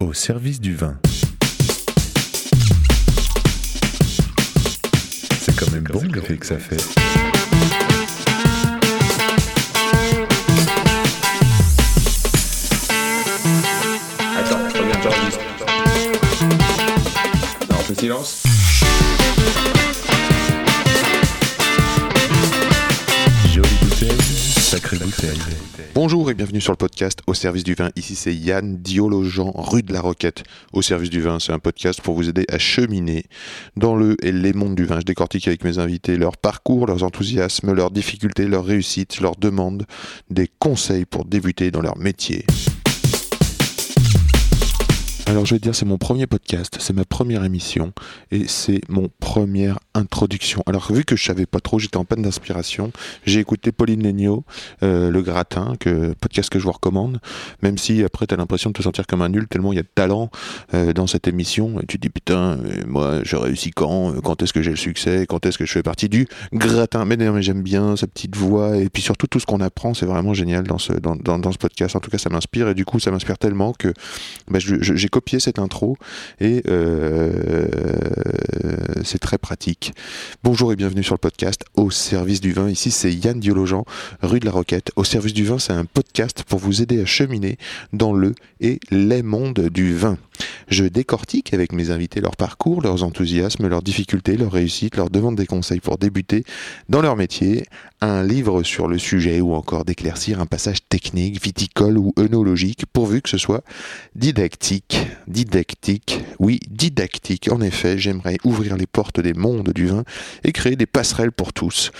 au service du vin. C'est quand même bon l'effet que ça fait. Attends, reviens, j'enregistre. Non, on fait silence. Bonjour et bienvenue sur le podcast Au service du vin. Ici c'est Yann Diologen, rue de la Roquette. Au service du vin, c'est un podcast pour vous aider à cheminer dans le et les mondes du vin. Je décortique avec mes invités leur parcours, leurs enthousiasmes, leurs difficultés, leurs réussites, leurs demandes, des conseils pour débuter dans leur métier. Alors je vais te dire, c'est mon premier podcast, c'est ma première émission et c'est mon première introduction. Alors vu que je savais pas trop, j'étais en panne d'inspiration, j'ai écouté Pauline Legnaud, euh, Le Gratin, que, podcast que je vous recommande, même si après tu as l'impression de te sentir comme un nul tellement il y a de talent euh, dans cette émission et tu te dis putain, euh, moi je réussis quand, quand est-ce que j'ai le succès, quand est-ce que je fais partie du Gratin. Mais non, mais j'aime bien sa petite voix et puis surtout tout ce qu'on apprend, c'est vraiment génial dans ce, dans, dans, ce podcast. En tout cas, ça m'inspire et du coup, ça m'inspire tellement que bah, j'ai copié cette intro et euh, c'est très pratique. Bonjour et bienvenue sur le podcast Au service du vin. Ici, c'est Yann Diologen, rue de la Roquette. Au service du vin, c'est un podcast pour vous aider à cheminer dans le et les mondes du vin. Je décortique avec mes invités leur parcours, leurs enthousiasmes, leurs difficultés, leurs réussites, leur demande des conseils pour débuter dans leur métier, un livre sur le sujet ou encore d'éclaircir un passage technique, viticole ou œnologique, pourvu que ce soit didactique. Didactique, oui, didactique. En effet, j'aimerais ouvrir les portes des mondes du vin et créer des passerelles pour tous.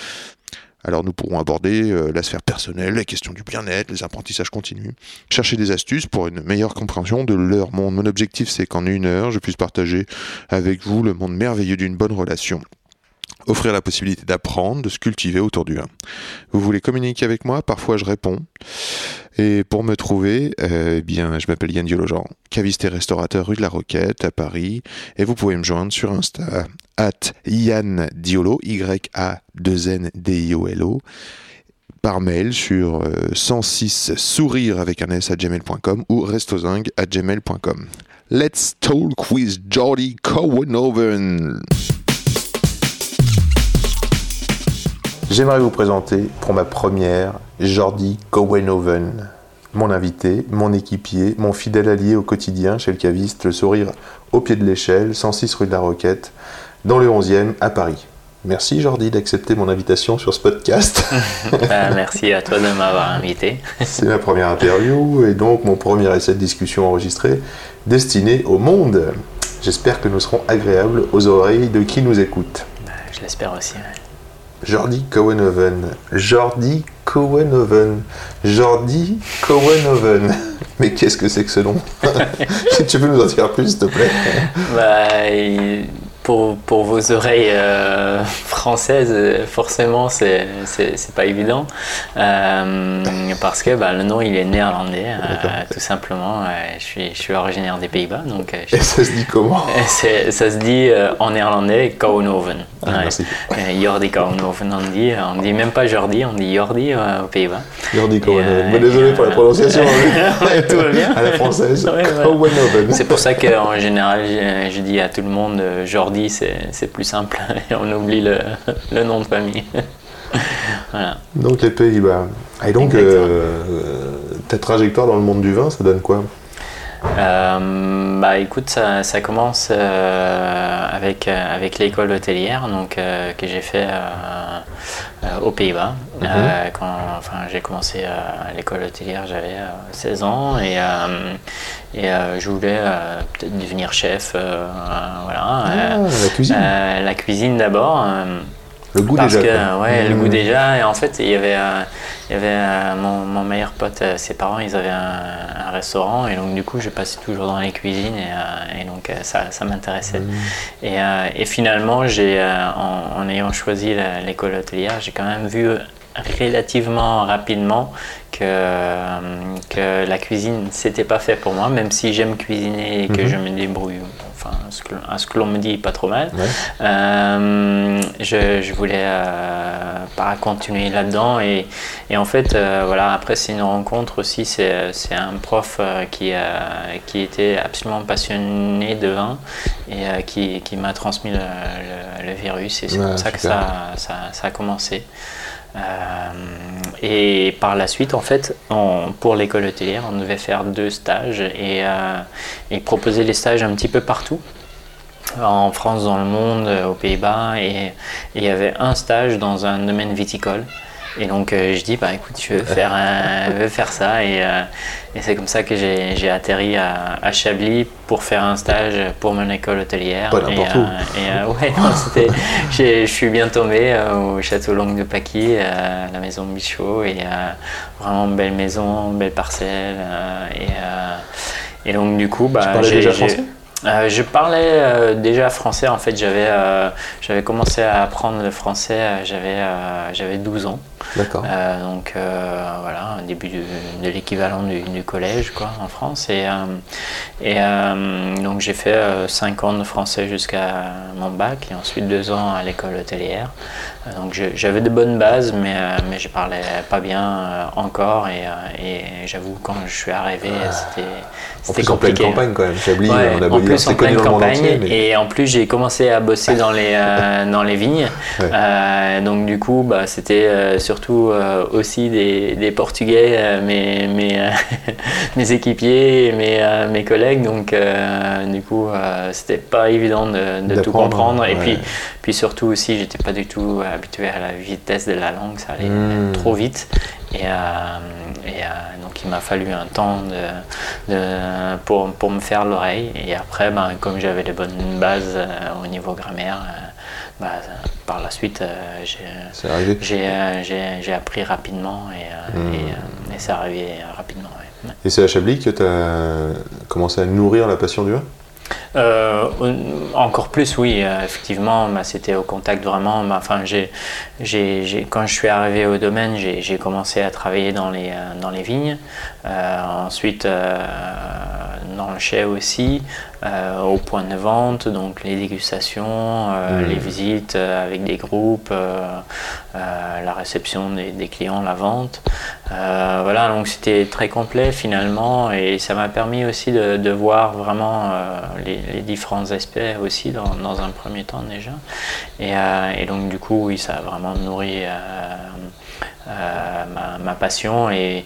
Alors nous pourrons aborder euh, la sphère personnelle, les questions du bien-être, les apprentissages continus, chercher des astuces pour une meilleure compréhension de leur monde. Mon objectif c'est qu'en une heure, je puisse partager avec vous le monde merveilleux d'une bonne relation. Offrir la possibilité d'apprendre, de se cultiver autour du vin. Vous voulez communiquer avec moi? Parfois je réponds. Et pour me trouver, euh, eh bien, je m'appelle Yann Diologen, caviste et restaurateur rue de la Roquette à Paris. Et vous pouvez me joindre sur Insta, at Yann Diolo, Y-A-2-N-D-I-O-L-O, par mail sur euh, 106 sourire avec un S à gmail.com ou restozingue à gmail.com. Let's talk with Jordi Cowenhoven. J'aimerais vous présenter pour ma première Jordi Cowenhoven, mon invité, mon équipier, mon fidèle allié au quotidien chez le caviste Le Sourire au pied de l'échelle, 106 rue de la Roquette, dans le 11e à Paris. Merci Jordi d'accepter mon invitation sur ce podcast. Bah, merci à toi de m'avoir invité. C'est ma première interview et donc mon premier essai de discussion enregistré destiné au monde. J'espère que nous serons agréables aux oreilles de qui nous écoute. Bah, je l'espère aussi. Jordi Cowenhoven. Jordi Cowenhoven. Jordi Cowenhoven. Mais qu'est-ce que c'est que ce nom? Si tu peux nous en dire plus, s'il te plaît. Bah, pour, pour vos oreilles euh, françaises, forcément, c'est pas évident. Euh, parce que bah, le nom, il est néerlandais, euh, tout simplement. Je, suis, je suis originaire des Pays-Bas, donc je- Et ça se dit comment ça se dit en néerlandais Kouwenhoven. Ah, merci. Euh, Jordi Kouwenhoven, on dit. On dit même pas Jordi, on dit Jordi aux Pays-Bas. Jordi Cowenhoven. euh, Bon, désolé pour la prononciation. Ouais, tout va bien. À la française. Ouais, ouais. C'est pour ça qu'en général, je, je dis à tout le monde, Jordi, c'est c'est plus simple. Et on oublie le, le nom de famille. voilà. Donc les Pays-Bas. Et donc, Exactement. euh, ta trajectoire dans le monde du vin, ça donne quoi? Euh, bah écoute, ça, ça commence euh, avec, euh, avec l'école hôtelière donc, euh, que j'ai fait aux Pays-Bas. Euh, quand enfin, j'ai commencé à l'école hôtelière, j'avais euh, 16 ans et, et je voulais peut-être devenir chef. voilà. Ah, la cuisine. la cuisine d'abord. Le goût parce déjà. que ouais le Mmh. goût déjà et en fait il y avait il y avait mon, mon meilleur pote euh, ses parents ils avaient un, un restaurant et donc du coup je passais toujours dans les cuisines et, euh, et donc euh, ça, ça m'intéressait Mmh. et, et finalement j'ai en, en ayant choisi l'école hôtelière j'ai quand même vu relativement rapidement que, que la cuisine c'était pas fait pour moi même si j'aime cuisiner et que Mhm. je me débrouille enfin, à ce que l'on me dit, pas trop mal. Ouais. Euh, je, je voulais euh, pas continuer là-dedans et, et en fait euh, voilà après c'est une rencontre aussi c'est un prof qui était absolument passionné de vin et qui, qui m'a transmis le, le- le virus et c'est Ouais, comme ça que super. ça, ça, ça a commencé. Euh, et par la suite, en fait, pour l'école hôtelière, on devait faire deux stages et, euh, proposer les stages un petit peu partout en France, dans le monde, aux Pays-Bas, et il y avait un stage dans un domaine viticole. Et donc euh, je dis, bah écoute, je veux faire, un- je veux faire ça, et, euh, et c'est comme ça que j'ai j'ai atterri à, à Chablis pour faire un stage pour mon école hôtelière. Pas et, n'importe où. et, euh, ouais, non, je suis bien tombé euh, au château Longue de Paquis, euh, la maison Bichot, et euh, vraiment belle maison, belle parcelle, euh, et, euh, et donc du coup, bah, parlais j'ai- déjà français? Euh, je parlais euh, déjà français, en fait j'avais euh, j'avais commencé à apprendre le français, j'avais j'avais 12 ans. D'accord. Donc voilà, début de l'équivalent du, du collège quoi, en France. Et, et donc j'ai fait 5 ans de français jusqu'à mon bac et ensuite 2 ans à l'école hôtelière. Donc j'avais de bonnes bases, mais, mais je parlais pas bien encore. Et, et j'avoue, quand je suis arrivé, c'était En c'était plus, en pleine compliqué. campagne quand même. Chablis, Ouais, on a en plus en pleine campagne entier, mais- et en plus j'ai commencé à bosser dans les euh, dans les vignes Ouais. Euh, donc du coup bah, c'était euh, surtout aussi des, des portugais mes mes, mes équipiers et mes mes collègues donc du coup c'était pas évident de, de tout comprendre et ouais. puis puis surtout aussi j'étais pas du tout habitué à la vitesse de la langue ça allait Hmm. trop vite et, et, euh, donc il m'a fallu un temps de, de- pour, pour me faire l'oreille. Et après, ben, comme j'avais les bonnes bases euh, au niveau grammaire, euh, ben, par la suite, euh, j'ai- appris rapidement et, Hmm. et, et c'est arrivé rapidement. ouais. Et c'est à Chablis que tu as commencé à nourrir la passion du vin? Euh, encore plus, oui, euh, effectivement, c'était au contact vraiment. Enfin, quand je suis arrivé au domaine, j'ai, commencé à travailler dans les, euh, dans les vignes. Euh, ensuite, euh, dans le chai aussi, euh, au point de vente, donc les dégustations, Mhm. les visites avec des groupes, la réception des, des clients, la vente. Voilà, donc c'était très complet finalement et ça m'a permis aussi de, de voir vraiment les, les différents aspects aussi dans, dans un premier temps déjà. Et, et donc du coup, oui, ça a vraiment nourri euh, euh, ma, ma passion et,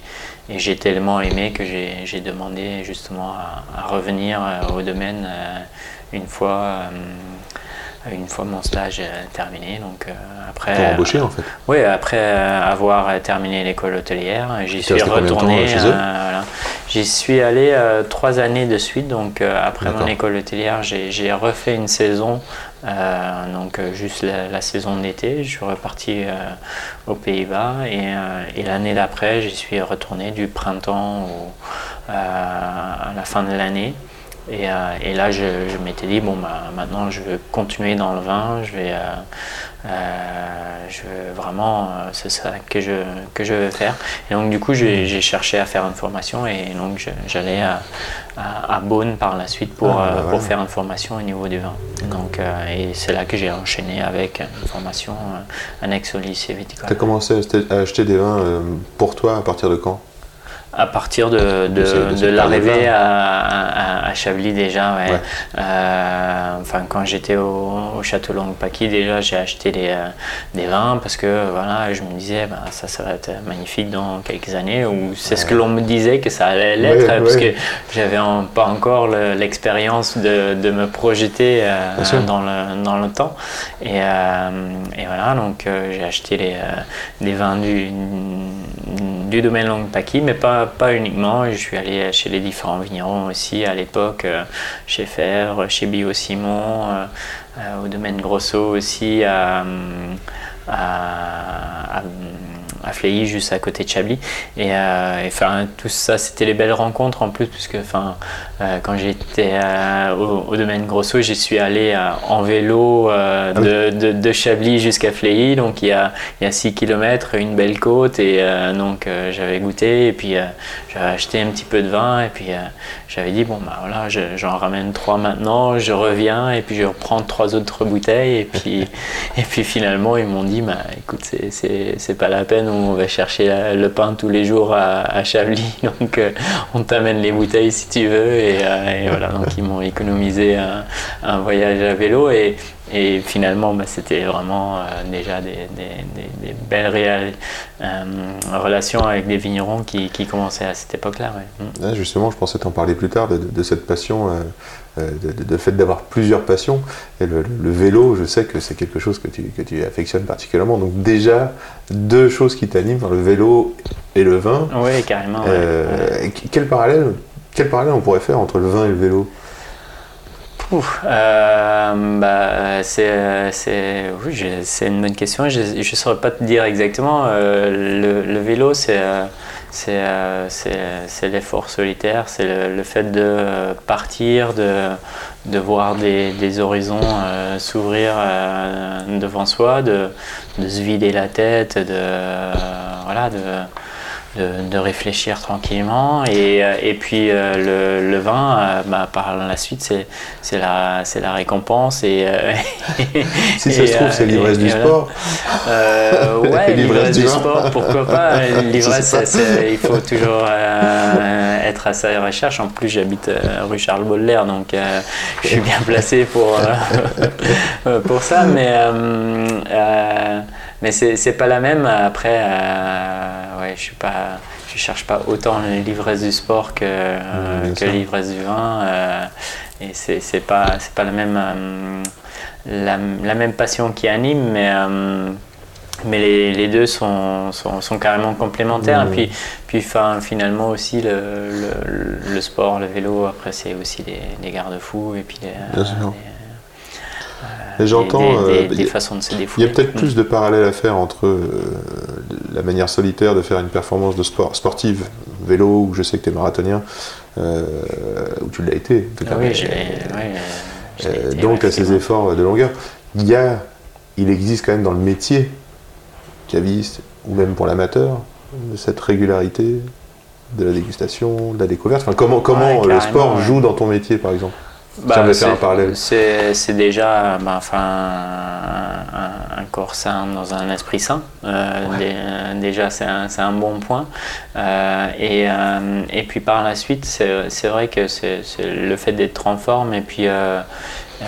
et j'ai tellement aimé que j'ai demandé justement à, à revenir euh, au domaine euh, une fois. Une fois mon stage euh, terminé, donc euh, après. Pour embaucher en fait. Oui, après euh, avoir terminé l'école hôtelière, j'y suis retourné. voilà. J'y suis allé trois années de suite. Donc après mon école hôtelière, j'ai refait une saison, donc juste la, la saison d'été. Je suis reparti aux Pays-Bas et, et l'année d'après, j'y suis retourné du printemps au- à la fin de l'année. Et, euh, et là, je, je m'étais dit, bon, bah, maintenant, je veux continuer dans le vin, je vais, euh, euh, je veux vraiment, c'est ça que je, que je veux faire. Et donc, du coup, j'ai cherché à faire une formation et donc, j'allais à, à, à Beaune par la suite pour, Ah, bah pour faire une formation au niveau du vin. Donc, et c'est là que j'ai enchaîné avec une formation annexe au lycée viticole. Tu as commencé à acheter- des vins pour toi à partir de quand? À partir de, de, l'arrivée à, à, à Chablis déjà, ouais. Ouais. Euh, enfin, quand j'étais au, au Château Longue-Paquis, déjà j'ai acheté des, euh, des vins parce que voilà, je me disais ben, ça, ça va être magnifique dans quelques années ou c'est ce que l'on me disait que ça allait l'être parce que j'avais en- pas encore le- l'expérience de, de me projeter euh, dans, le, dans le temps. Et, euh, et voilà, donc j'ai acheté les, des vins du, du domaine Longue-Paquis, mais pas, pas uniquement. Je suis allé chez les différents vignerons aussi à l'époque, euh, chez Fèvre, chez Bio Simon, euh, euh, au domaine Grosso aussi, à- à Fléilly, juste à côté de Chablis. Et, et enfin, tout ça, c'était les belles rencontres en plus, puisque enfin, quand j'étais au, au, domaine Grosso, j'y suis allé en vélo Ah de, de, de Chablis jusqu'à Fléilly. Donc il y, a, il y a 6 km, une belle côte. Et donc j'avais goûté et puis j'avais acheté un petit peu de vin. Et puis j'avais dit, bon, bah voilà, j'en ramène trois maintenant, je reviens et puis je reprends trois autres bouteilles. Et puis, et puis finalement, ils m'ont dit, bah écoute, c'est pas la peine, on va chercher le pain tous les jours à, à Chablis. Donc on t'amène les bouteilles si tu veux. Et, et voilà, donc ils m'ont économisé un, voyage à vélo. Et, finalement, bah, c'était vraiment euh, déjà des, belles euh, relations avec des vignerons qui, commençaient à cette époque-là. Ouais. Ouais, justement, je pensais t'en parler plus tard de cette passion, euh, de, de, fait d'avoir plusieurs passions. Et le, le, vélo, je sais que c'est quelque chose que tu, que tu affectionnes particulièrement. Donc déjà, deux choses qui t'animent, le vélo et le vin. Oui, carrément. Ouais. Quel, parallèle, quel parallèle on pourrait faire entre le vin et le vélo? Euh, bah, c'est, c'est, oui, c'est une bonne question. Je ne saurais pas te dire exactement. Euh, le, le, vélo, c'est, c'est, c'est, l'effort solitaire, c'est le, le, fait de partir, de, de voir des, des horizons euh, s'ouvrir devant soi, de, de, se vider la tête, de, voilà, de, de, de, réfléchir tranquillement. Et, et puis euh, le, le, vin, euh, bah, par la suite, c'est, c'est, la, c'est la récompense. Et, euh, si ça se trouve, c'est l'ivresse du sport. ouais, l'ivresse du sport, pourquoi pas. L'ivresse, il faut toujours être à sa recherche. En plus, j'habite rue Charles Baudelaire, donc je suis bien placé pour, pour ça. Mais mais c'est, pas la même. Après, euh, ouais, je suis pas, je cherche pas autant l'ivresse du sport que, euh, que l'ivresse du vin. Euh, et c'est, pas, c'est pas la même, la, la, même passion qui anime, mais mais les, les, deux sont, sont, sont, carrément complémentaires. Mmh. Et puis, puis fin, finalement aussi, le, le, le, sport, le vélo, après, c'est aussi les, les garde-fous. Et puis les, Bien sûr. Et j'entends. Des, des, des, façons de se défouler. Il y a peut-être plus de parallèles à faire entre euh, la manière solitaire de faire une performance de sport sportive, vélo, où je sais que tu es marathonien, euh, où tu l'as été. Tout cas, ah oui. Euh, donc, à ces efforts de longueur, il y a, il existe quand même dans le métier caviste, ou même pour l'amateur, cette régularité de la dégustation, de la découverte. Enfin, comment comment ouais, le sport joue dans ton métier, par exemple? Bah, c'est déjà bah, enfin, un, un, corps sain dans un esprit sain. Euh, ouais. déjà, c'est un, un, bon point. Euh, et, euh, et puis par la suite, c'est vrai que c'est le fait d'être en forme et puis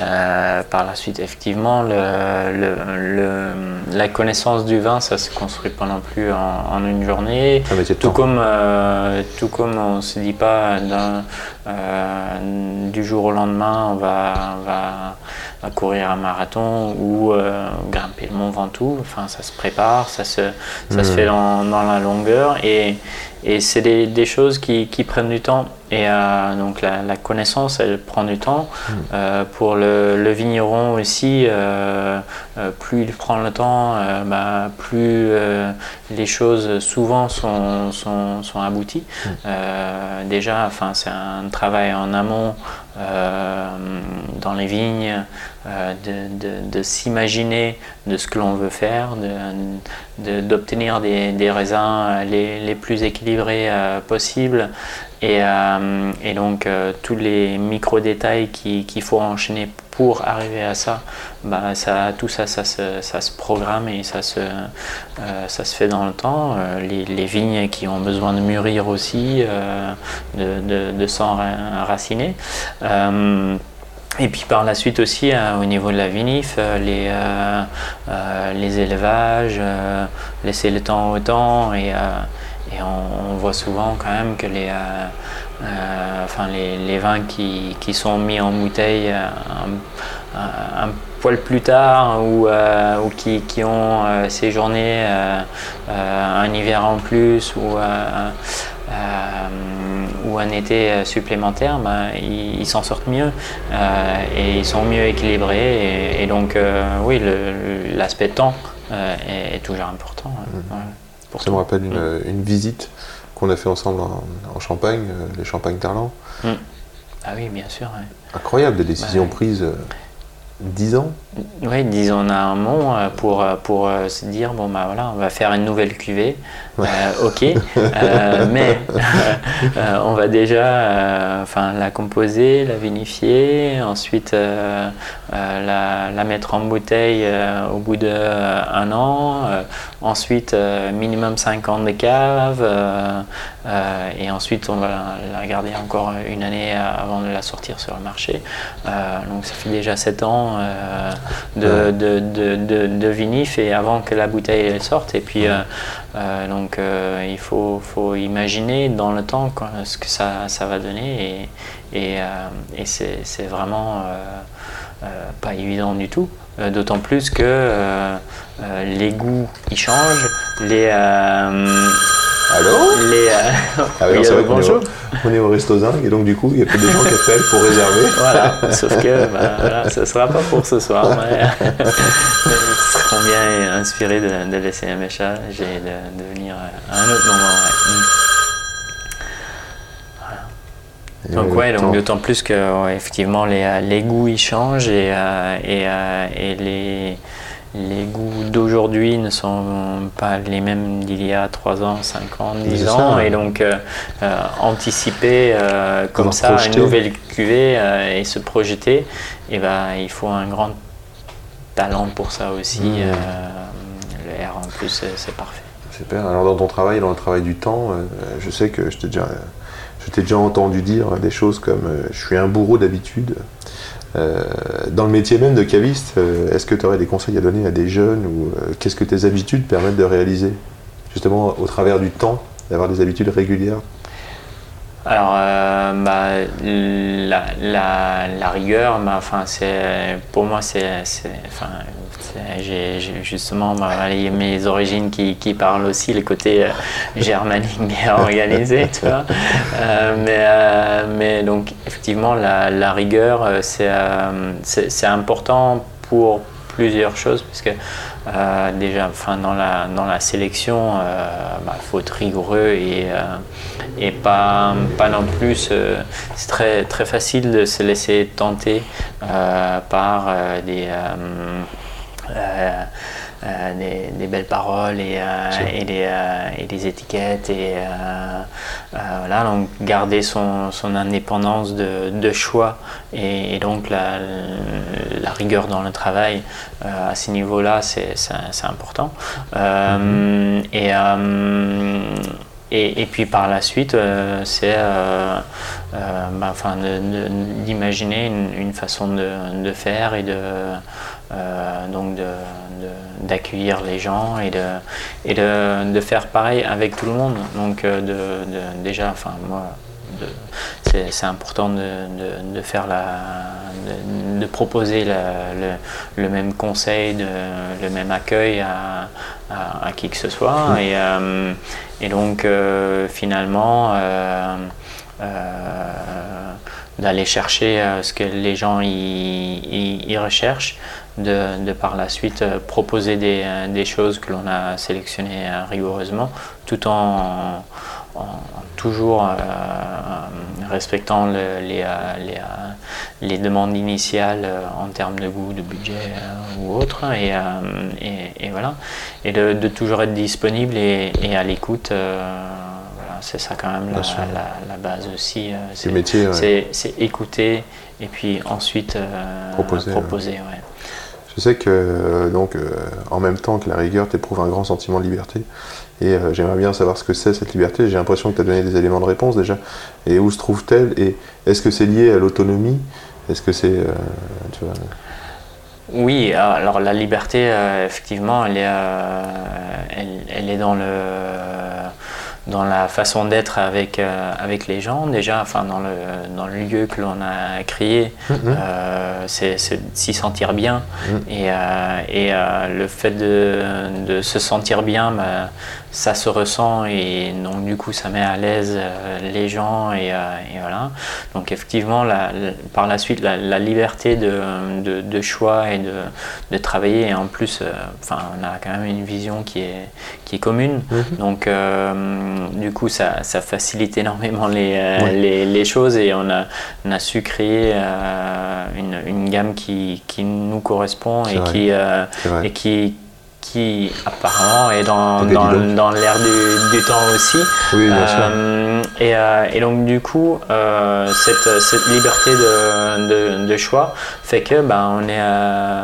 euh, par la suite, effectivement, le, le, le, la connaissance du vin, ça se construit pas non plus en, en une journée. Ah, tout, comme, euh, tout comme on ne se dit pas euh, du jour au lendemain, on va, on va, va courir un marathon ou euh, grimper le Mont Ventoux. Enfin, ça se prépare, ça se, ça mmh. se fait dans, dans, la longueur. Et, et c'est des, des, choses qui, qui, prennent du temps. Et euh, donc la, la, connaissance, elle prend du temps. Mmh. Euh, pour le, le, vigneron aussi, plus il prend le temps, bah, plus les choses souvent sont, sont, sont abouties. Mmh. déjà, enfin, c'est un travail en amont dans les vignes, de, de, s'imaginer de ce que l'on veut faire, d'obtenir de, des, des, raisins les, les plus équilibrés possibles. Et, euh, et, donc euh, tous les micro détails qu'il qui faut enchaîner pour arriver à ça, bah, ça tout ça ça se, programme et ça se, euh, ça se fait dans le temps. Les, les, vignes qui ont besoin de mûrir aussi, de, de, s'enraciner. Et puis par la suite aussi, euh, au niveau de la vinif, euh, les, euh, les élevages, laisser le temps au temps et, on, voit souvent quand même que les, enfin les, les, vins qui, qui, sont mis en bouteille un, un, un poil plus tard ou, ou qui, qui, ont séjourné un hiver en plus ou ou un été supplémentaire, ben, ils, s'en sortent mieux euh, et ils sont mieux équilibrés. Et, et donc, euh, oui, l'aspect temps euh, est, est, toujours important. Mmh. Ouais. pour Ça me rappelle une, une visite qu'on a fait ensemble en, en Champagne, euh, les Champagnes Tarlan. Ah oui, bien sûr. ouais. Incroyable, des décisions Ouais. prises euh, 10 ans. Oui, disons on a un moment euh, pour, euh, pour euh, se dire bon bah voilà, on va faire une nouvelle cuvée. Ouais. Euh, ok, Euh, mais euh, on va déjà enfin la composer, la vinifier, ensuite la, la mettre en bouteille au bout d'un an, ensuite minimum 5 ans de cave, euh, euh, et ensuite on va la, la garder encore une année avant de la sortir sur le marché. Euh, donc ça fait déjà 7 ans euh, de, Ouais. de, de, de, de vinif et avant que la bouteille elle sorte. Et puis euh, euh, donc euh, il faut, faut imaginer dans le temps quoi, ce que ça, ça va donner et, et, euh, et c'est vraiment euh, euh, pas évident du tout. Euh, D'autant plus que euh, euh, les goûts ils changent, les, euh, Allô les euh, Ah oui, oui, euh, bonjour. on est au Resto Zinc et donc du coup, il y a peut-être des gens qui appellent pour réserver. Voilà, sauf que bah, voilà, ce ne sera pas pour ce soir, mais ils seront bien inspirés de, de laisser un message et de, de venir à un autre moment. ouais. Et Donc ouais, donc d'autant plus que ouais, effectivement les, euh, les goûts ils changent et, euh, et, euh, et les, les goûts d'aujourd'hui ne sont pas les mêmes d'il y a 3 ans, 5 ans, 10 C'est ans ça. et donc euh, euh, anticiper euh, comme ça projeter. une nouvelle cuvée et se projeter, et ben il faut un grand talent pour ça aussi. Mmh. le R en plus c'est parfait. Super. Alors dans ton travail, dans le travail du temps, je sais que je t'ai déjà, je t'ai déjà entendu dire des choses comme je suis un bourreau d'habitude. Euh, dans le métier même de caviste, euh, est-ce que tu aurais des conseils à donner à des jeunes ou euh, qu'est-ce que tes habitudes permettent de réaliser Justement au travers du temps, d'avoir des habitudes régulières? Alors, bah, la, rigueur, bah, c'est, pour moi, c'est- j'ai, j'ai justement bah, les- mes origines qui, qui parlent aussi, le côté euh, germanique bien organisé, tu vois. Euh, mais, euh, mais donc, effectivement, la, la rigueur, euh, c'est, euh, important pour plusieurs choses, puisque euh, déjà, enfin, dans la, dans la sélection, il faut être rigoureux et, euh, et pas, pas non plus. euh, c'est très, très facile de se laisser tenter euh, par euh, des, euh, euh, euh, des, des belles paroles et, euh, et, des, euh, et des étiquettes. Et, euh, euh, voilà, donc garder son, son indépendance de, de choix et, et donc la, la rigueur dans le travail euh, à ces niveaux-là, c'est important. Euh, et, euh, et, et puis par la suite, euh, c'est euh, euh, bah, d'imaginer une, une façon de, de faire et de, euh, donc d'accueillir les gens et, de, et de, de faire pareil avec tout le monde. Donc euh, de, déjà, enfin moi, c'est important de, faire la, de, proposer la- le, le même conseil, de, le même accueil à, à- à qui que ce soit. Et, euh, et donc euh, finalement, d'aller chercher euh, ce que les gens y, y- y recherchent, de, de par la suite euh, proposer des, euh, des choses que l'on a sélectionnées euh, rigoureusement, tout en, en- toujours respectant le- les, les, les demandes initiales en termes de goût, de budget ou autre. Et, euh, et- et voilà. Et de, de toujours être disponible et, et à l'écoute. voilà, c'est ça quand même la, la- la base aussi. euh, C'est ouais. écouter et puis ensuite euh, Proposer, ouais. proposer, ouais. Je sais que euh, donc euh, en même temps que la rigueur t'éprouve un grand sentiment de liberté et euh, j'aimerais bien savoir ce que c'est cette liberté. J'ai l'impression que tu as donné des éléments de réponse déjà. Et où se trouve-t-elle? Et est-ce que c'est lié à l'autonomie? Est-ce que c'est tu vois Oui, alors la liberté, effectivement, elle est, elle est dans le dans la façon d'être avec, euh, avec les gens, déjà, enfin, dans, le, dans le lieu que l'on a créé, Mhm. euh, c'est s'y sentir bien. Mhm. Et, euh, et euh, le fait de, de se sentir bien, bah, ça se ressent et donc du coup ça met à l'aise les gens et, et voilà. Donc effectivement, la- la- par la suite, la, la liberté de, de- de choix et de, de travailler et en plus, enfin, on a quand même une vision qui est, qui est commune. Mhm. Donc du coup, ça, ça facilite énormément les, euh, Ouais. les, les choses et on a, on a su créer euh, une, une gamme qui, qui nous correspond et qui, euh, et qui, qui apparemment est dans, dans, dans l'air du, du temps aussi. Oui, bien sûr. Et, euh, et donc du coup, euh, cette, cette liberté de, de, de choix fait que ben, on est,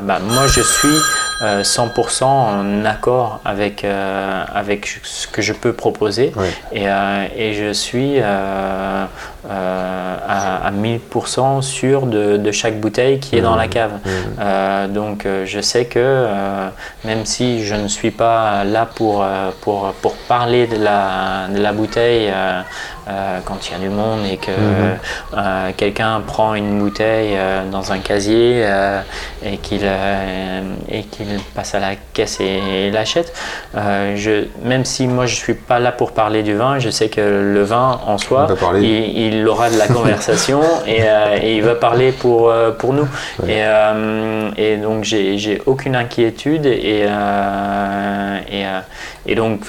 ben, moi je suis 100% en accord avec, euh, avec ce que je peux proposer et, euh, et je suis euh, euh, à, à 1000% sûr de, de chaque bouteille qui est dans la cave. Mhm. Euh, donc euh, je sais que euh, même si je ne suis pas là pour, euh, pour, pour parler de la, de la bouteille euh, quand il y a du monde et que Mhm. euh, quelqu'un prend une bouteille euh, dans un casier et qu'il qu'il passe à la caisse et, et l'achète, je, même si moi je suis pas là pour parler du vin, je sais que le vin en soi, il, il aura de la conversation et, et il va parler pour, pour nous. Ouais. Et, et donc j'ai aucune inquiétude et, et, et donc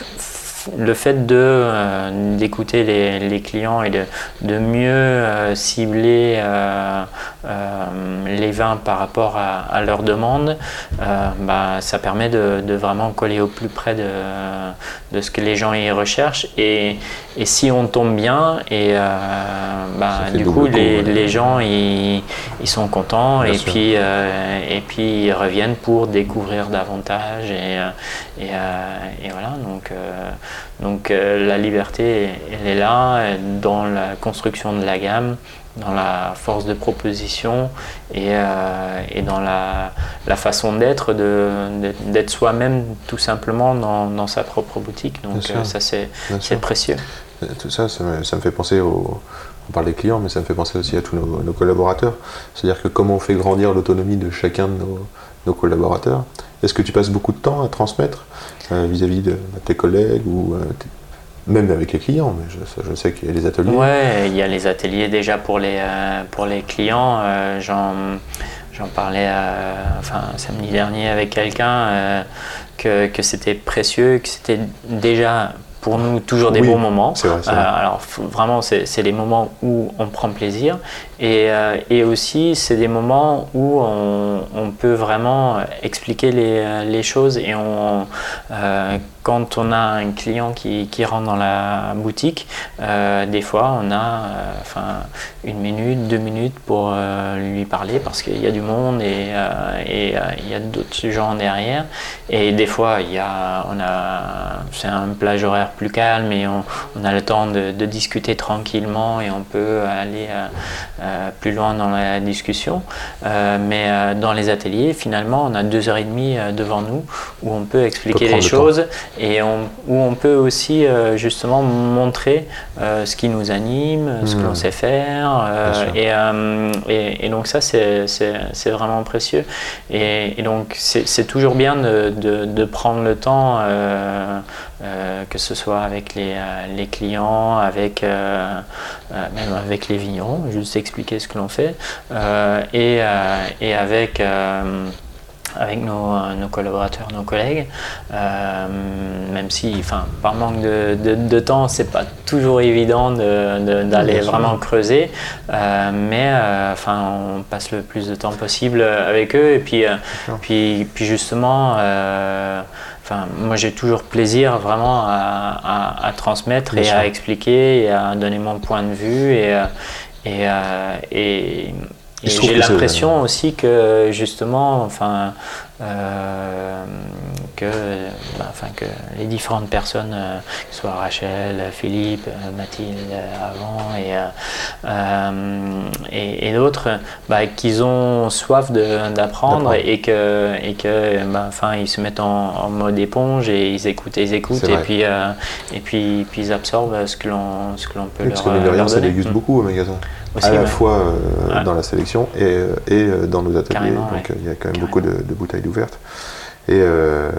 le fait de euh, d'écouter les, les clients et de, de mieux euh, cibler euh, les vins par rapport à, à leurs demandes, bah, ça permet de, de vraiment coller au plus près de, de ce que les gens y recherchent. Et, et si on tombe bien, et bah, du coup les, les gens ils, ils sont contents Bien et sûr. puis, et puis ils reviennent pour découvrir davantage et, et, et voilà donc, donc euh, la liberté elle est là dans la construction de la gamme dans la force de proposition et, euh, et dans la, la façon d'être d'être soi-même tout simplement dans, dans sa propre boutique donc euh, ça c'est, précieux Tout ça, ça me, ça me fait penser au. On parle des clients, mais ça me fait penser aussi à tous nos, nos collaborateurs. C'est-à-dire que comment on fait grandir l'autonomie de chacun de nos, nos collaborateurs. Est-ce que tu passes beaucoup de temps à transmettre euh, vis-à-vis de, de tes collègues ou euh, tes- même avec les clients mais je, je sais qu'il y a les ateliers. Ouais, il y a les ateliers déjà pour les, euh, pour les clients. euh, J'en parlais euh, enfin, samedi dernier avec quelqu'un que, que c'était précieux, que c'était déjà pour nous toujours des Oui, bons moments. c'est vrai, vrai. alors vraiment, c'est les moments où on prend plaisir et, euh, et aussi c'est des moments où on, peut vraiment expliquer les, euh, choses et euh, quand on a un client qui, rentre dans la boutique, des fois on a une minute, deux minutes pour lui parler parce qu'il y a du monde et, il y a d'autres gens derrière. Et des fois, il y a, on a, c'est un plage horaire plus calme et on, a le temps de, discuter tranquillement et on peut aller plus loin dans la discussion. Euh, mais euh, dans les ateliers, finalement, on a deux heures et demie euh, devant nous où on peut expliquer les le choses et on- où on peut aussi euh, justement montrer euh, ce qui nous anime, ce que Hmm. l'on sait faire. euh, et, euh, et, et donc ça, c'est vraiment précieux. Et, et donc c'est c'est toujours bien de, de- de prendre le temps, euh, que ce soit avec les, euh, les clients, avec, euh, même avec les vignerons, juste expliquer ce que l'on fait, et, et avec... avec nos, nos collaborateurs, nos collègues, euh, même si, enfin, par manque de, de- de temps, c'est pas toujours évident de- de- d'aller vraiment creuser, euh, mais euh, enfin, on passe le plus de temps possible avec eux, et puis, puis, puis justement, Enfin, moi j'ai toujours plaisir vraiment à, à- à transmettre Bien et sûr. à expliquer et à donner mon point de vue et, euh, et, euh, et- et j'ai l'impression aussi que justement, enfin, euh, que, bah, enfin, que les différentes personnes, euh, que ce soit Rachel, Philippe, Mathilde avant et, euh, euh, et, et d'autres, bah, qu'ils ont soif d'apprendre et que, et que bah, enfin, ils se mettent en, en mode éponge et ils écoutent et ils écoutent C'est et puis, euh, et puis, puis ils absorbent ce que l'on ce que l'on peut Oui, leur, parce que mine de euh, rien, ça déguste Mm. beaucoup au magasin. Aussi, à la ouais. fois euh, Ouais. dans la sélection et, euh, et euh, dans nos ateliers. Carrément, donc ouais. euh, il y a quand même Carrément. beaucoup de, de bouteilles ouvertes. Et euh,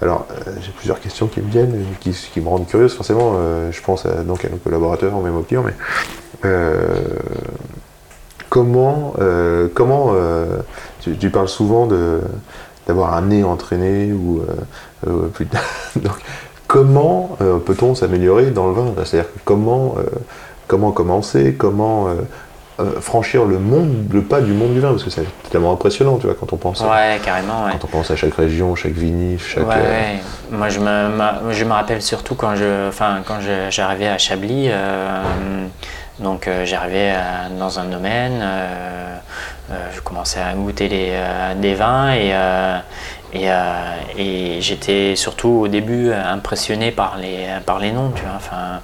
alors, euh, j'ai plusieurs questions qui me viennent, qui, qui me rendent curieuse forcément. Euh, je pense à, donc à nos collaborateurs, même aux clients, mais euh, comment, euh, comment euh, tu, tu parles souvent de d'avoir un nez entraîné ou euh, euh, plus- donc, comment euh, peut-on s'améliorer dans le vin? C'est-à-dire comment, euh, comment commencer, comment euh, euh, franchir le monde, le pas du monde du vin, parce que c'est tellement impressionnant, tu vois, quand on pense, à, Ouais, carrément, ouais. quand on pense à chaque région, chaque vinif, chaque. Ouais, euh. Moi, je me, ma- je me rappelle surtout quand je, enfin, quand j'arrivais à Chablis. euh, donc, euh, j'arrivais euh, dans un domaine, euh, je commençais à goûter des vins et, et, euh, et j'étais surtout au début impressionné par les, par les noms. Tu vois. Enfin,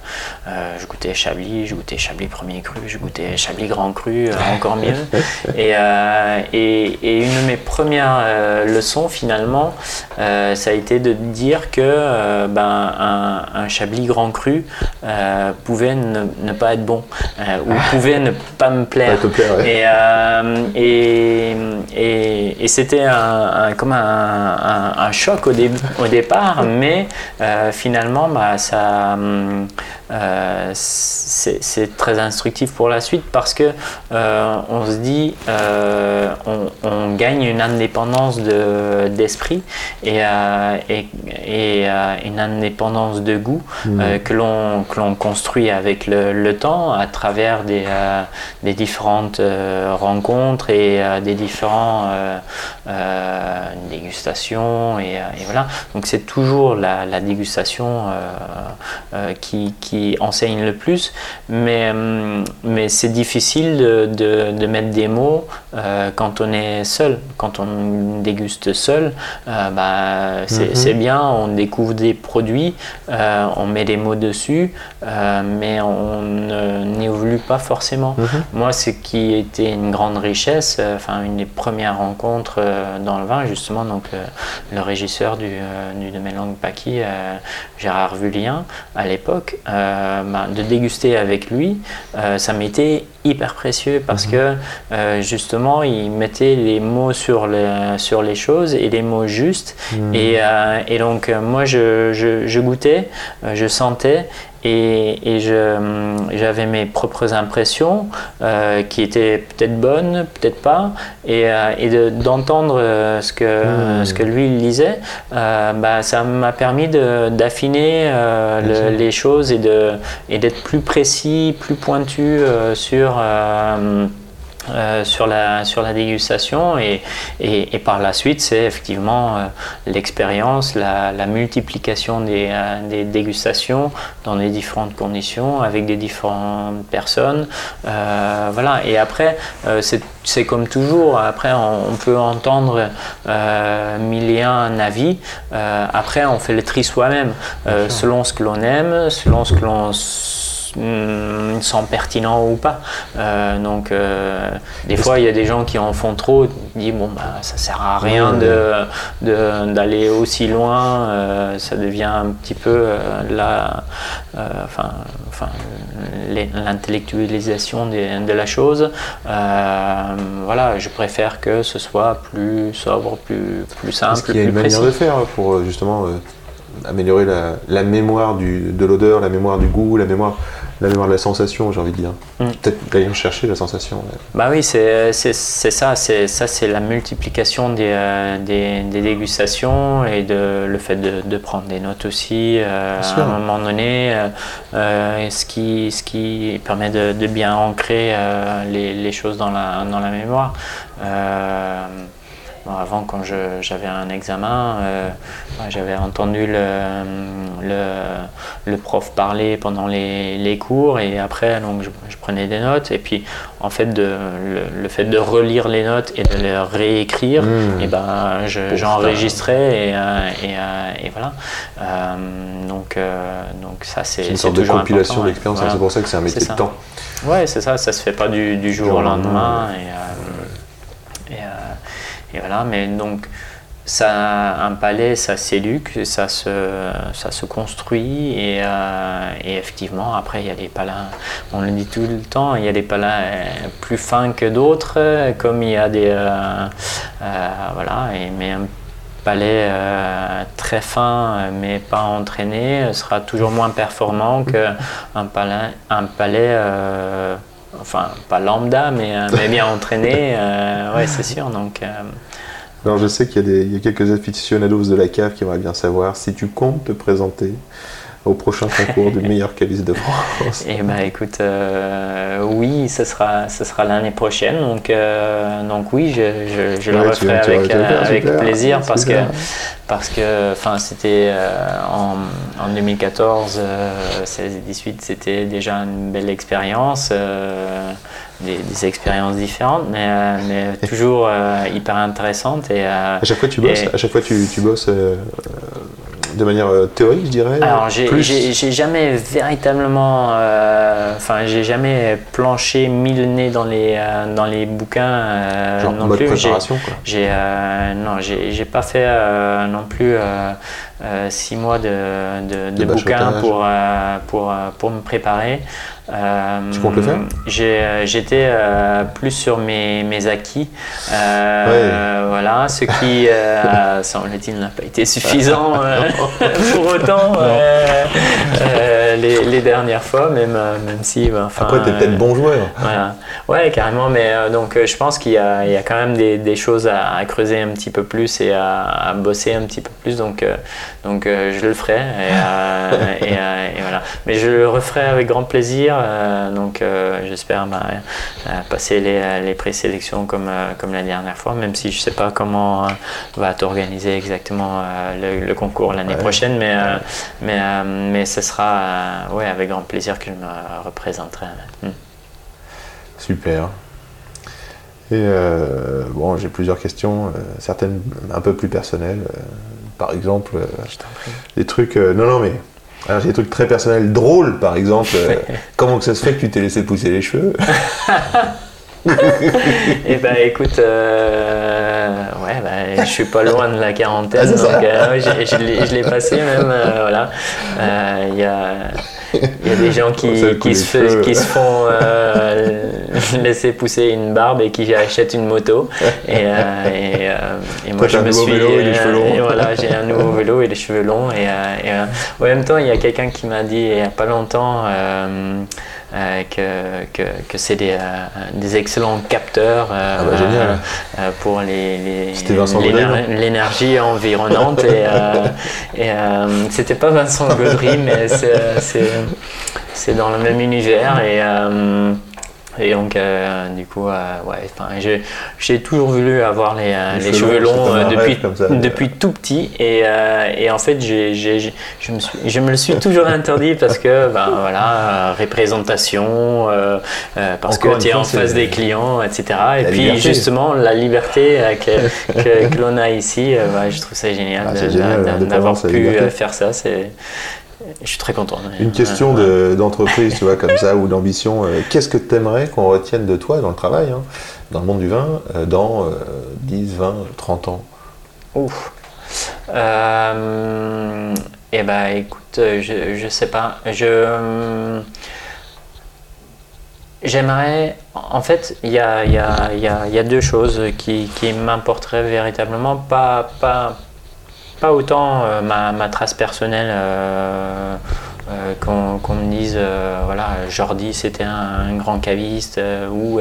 euh, je goûtais Chablis, je goûtais Chablis premier cru, je goûtais Chablis grand cru, euh, encore mieux. Et, et, et une de mes premières leçons finalement, ça a été de dire que ben, un, un Chablis grand cru pouvait ne, ne pas être bon ou pouvait ne pas me plaire. Pas te plaire, ouais. Et, et, et, et c'était un, un- comme un, un- un choc au, dé- au départ, mais euh, finalement, bah, ça, hum, euh, c'est très instructif pour la suite parce que euh, on se dit, on, on gagne une indépendance de- d'esprit et, euh, et, et, une indépendance de goût euh, que l'on que l'on construit avec le, le temps à travers des, des différentes rencontres et des différents euh, dégustations et, euh, et voilà. Donc c'est toujours la, la dégustation euh, qui, qui enseigne le plus. Mais, mais c'est difficile de, de- de mettre des mots euh, quand on est seul quand on déguste seul euh, bah, c'est Mhm. c'est bien on découvre des produits euh, on met des mots dessus mais on n'évolue pas forcément Mhm. moi, ce qui était une grande richesse, enfin une des premières rencontres dans le vin, justement, donc le régisseur du, du domaine Langue Paqui, euh, Gérard Vullien, à l'époque, ben, de déguster avec lui, ça m'était hyper précieux parce que euh, justement, il mettait les mots sur, le, sur les choses et les mots justes. Et, euh, et donc, euh, moi, je, je- je goûtais, je sentais et, et j'avais mes propres impressions euh, qui étaient peut-être bonnes, peut-être pas, et, euh, et de- d'entendre euh, ce, que, Mmh. ce que lui il lisait, euh, bah, ça m'a permis d'affiner euh, le- les choses et de- et d'être plus précis, plus pointu euh, sur. Euh, sur, la, sur la dégustation et, et, et par la suite c'est effectivement euh, l'expérience, la, la multiplication des, euh, des dégustations dans des différentes conditions avec des différentes personnes voilà. Et après c'est comme toujours après on, on peut entendre mille et un avis après on fait le tri soi-même selon ce que l'on aime selon ce que l'on s- hum, sent pertinent ou pas. Euh, donc euh, des fois il y a des gens qui en font trop disent bon bah ça sert à rien Ouais, de de- d'aller aussi loin euh, ça devient un petit peu la enfin enfin l'intellectualisation de la chose. Voilà je préfère que ce soit plus sobre plus plus simple Est-ce qu'il y a plus une manière de faire pour justement améliorer la, la mémoire du, de l'odeur, la mémoire du goût, la mémoire, la mémoire de la sensation, j'ai envie de dire Mm. Peut-être d'ailleurs chercher la sensation. ouais. Bah oui, c'est c'est ça, c'est ça, c'est la multiplication des, euh, des, des dégustations et de, le fait de, de prendre des notes aussi euh, à un moment donné, euh, euh, ce, qui, ce qui permet de, de bien ancrer euh, les, les choses dans la, dans la mémoire. Bon, avant, quand je- j'avais un examen, euh, j'avais entendu le, le, le prof parler pendant les, les cours et après, donc, je, je prenais des notes. Et puis, en fait, de, le, le fait de relire les notes et de les réécrire, Mmh. et ben, je- j'enregistrais et, euh, et, euh, et voilà. Euh, donc, euh, donc, ça, c'est une sorte de compilation d'expérience. Voilà. C'est pour ça que c'est un métier de temps. Ouais, c'est ça, ça se fait pas du, du jour jour au lendemain, lendemain. Et, et, et voilà, mais donc, ça, un palais, ça s'éduque, ça se, ça se construit. Et, euh, et effectivement, après, il y a des palais, on le dit tout le temps, il y a des palais euh, plus fins que d'autres, comme il y a des. euh, voilà, et, mais un palais très fin mais pas entraîné sera toujours moins performant qu'un palais, un palais enfin pas lambda mais, euh, bien entraîné, euh, ouais c'est sûr. Donc, euh, Alors je sais qu'il y a quelques aficionados de la cave qui aimeraient bien savoir si tu comptes te présenter au prochain concours du meilleur caviste de France. et bah écoute, euh, oui, ce sera, ce sera l'année prochaine. Donc, euh, donc oui, je, je, je le Ouais, referai avec, faire, euh, avec super, plaisir parce que parce que enfin c'était euh, en, en 2014 euh, 16 et 18 c'était déjà une belle expérience des, des expériences différentes mais, euh, mais toujours euh, hyper intéressantes et euh, À chaque fois tu bosses, Et- à chaque fois tu, tu bosses de manière euh, théorique, je dirais. Alors, j'ai jamais véritablement. euh, Enfin, j'ai jamais planché mille nez dans les, euh, dans les bouquins euh, genre non mode plus. Préparation quoi. J'ai euh, non, j'ai pas fait non plus six mois de, de, de De bouquins pour, pour, pour me préparer. Euh, Tu comptes le faire j'ai, euh, J'étais euh, plus sur mes, mes acquis. Euh, Voilà, ce qui, euh, semble-t-il, n'a pas été suffisant euh, pour autant euh, euh, les, les dernières fois, même, euh, même si. ben, enfin, Après t'es euh, peut-être bon joueur. voilà. Ouais, carrément, mais euh, donc euh, je pense qu'il y, a il y a quand même des, des choses à, à creuser un petit peu plus et à, à bosser un petit peu plus, donc, euh, donc euh, je le ferai. Et, euh, et, euh, et voilà. Mais je le referai avec grand plaisir, euh, donc euh, j'espère bah, euh, passer les, les présélections comme, comme la dernière fois, même si je sais pas comment va t'organiser exactement le, le concours l'année Ouais. prochaine, mais, mais, mais ce sera ouais, avec grand plaisir que je me représenterai. Mm. Super. Et euh, bon, j'ai plusieurs questions, euh, certaines un peu plus personnelles. euh, par exemple, des trucs. non, non, mais. Alors, j'ai des trucs très personnels, drôles, par exemple. euh, comment que ça se fait que tu t'es laissé pousser les cheveux? Eh ben écoute, euh, ouais, bah, je suis pas loin de la quarantaine, Ah, donc euh, je l'ai- je l'ai passé même, voilà. Il y, a, il y a des gens qui, qui, se, qui se font euh, laisser pousser une barbe et qui achètent une moto. Et, euh, et, euh, et moi je un me nouveau suis. vélo et les cheveux longs. et voilà, j'ai un nouveau vélo et les cheveux longs. Et, euh, euh, en même temps, il y a quelqu'un qui m'a dit il n'y a pas longtemps. euh, euh, que, que, que c'est des, euh, des excellents capteurs euh, Ah bah, euh, pour les, les- Gaudry, l'énergie environnante. et euh, et, euh, c'était pas Vincent Gaudry, mais c'est- c'est dans le même univers. Et, euh, et donc, euh, du coup, euh, ouais, j'ai toujours voulu avoir les, euh, Les les cheveux longs, depuis, ça. depuis tout petit. Et, et en fait, j'ai- j'ai- j'ai- je, me suis, je me le suis toujours interdit parce que, ben voilà, représentation, parce Encore que tu es fois, en face des clients, etc. Et la puis, liberté. justement, la liberté que, que, que l'on a ici, je trouve ça génial Ah, d'avoir pu faire ça. C'est, je suis très content. Une question Ouais. de- d'entreprise, tu vois, comme ça, ou d'ambition. euh, Qu'est-ce que tu aimerais qu'on retienne de toi dans le travail, hein, dans le monde du vin, euh, dans euh, 10, 20, 30 ans? Ouf. Euh, eh ben, écoute, je, je sais pas. Je. J'aimerais. En fait, il y a, il y, a, il y, a, il y a deux choses qui, qui m'importeraient véritablement. Pas, pas, pas autant euh, ma, ma trace personnelle euh, euh, qu'on me dise, voilà, Jordi c'était un, un grand caviste, ou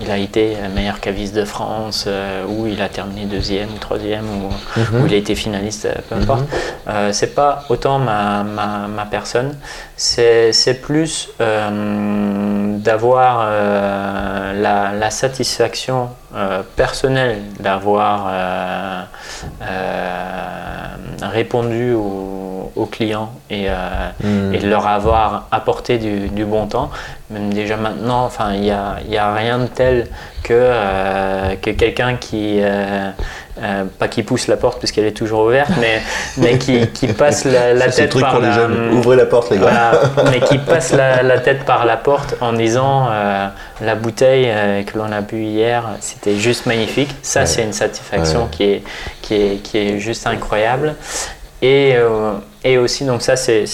il a été le meilleur caviste de France, ou il a terminé deuxième ou troisième, ou, ou il a été finaliste, peu importe. Euh, c'est pas autant ma, ma, ma personne, c'est c'est plus d'avoir la, la satisfaction personnelle d'avoir répondu aux, aux clients et, euh, et de leur avoir apporté du, du bon temps. Même déjà maintenant, enfin, il n'y a, y a rien de tel que, euh, que quelqu'un qui, euh, euh, pas qui pousse la porte puisqu'elle est toujours ouverte, mais, mais qui, qui passe la, tête par la, jeunes. Ouvrez la porte, les gars. voilà, mais qui passe la, la tête par la porte en disant euh, la bouteille euh, que l'on a bu hier, c'était juste magnifique. Ça, Ouais. c'est une satisfaction Ouais. qui, est, qui, est, qui est juste incroyable. Et, euh, et aussi, donc ça, c'est